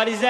What is that?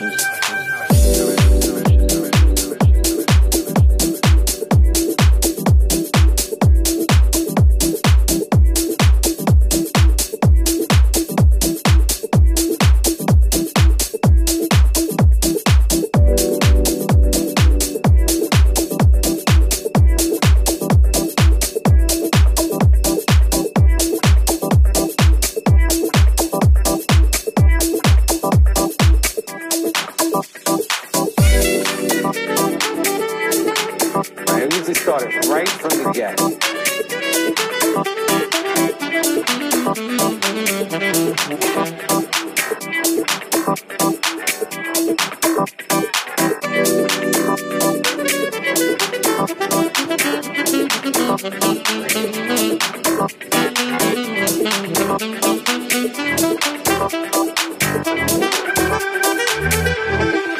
Bye. thank you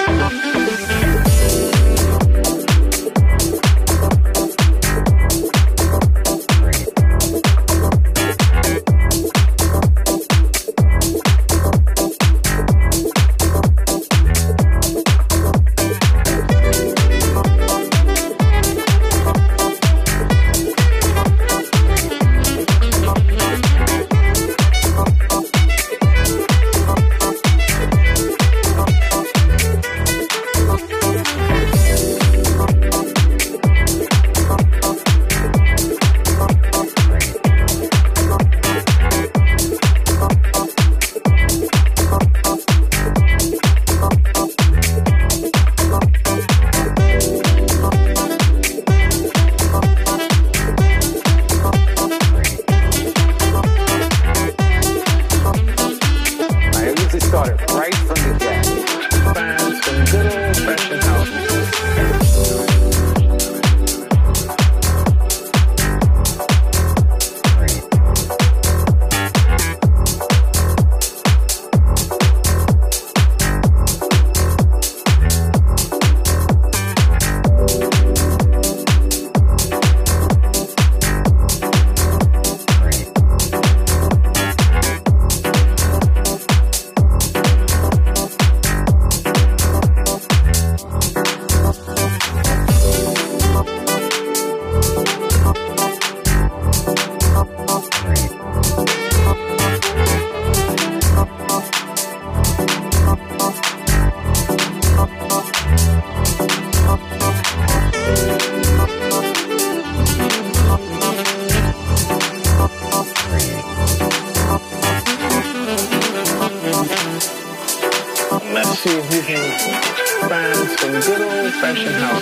Fashion House.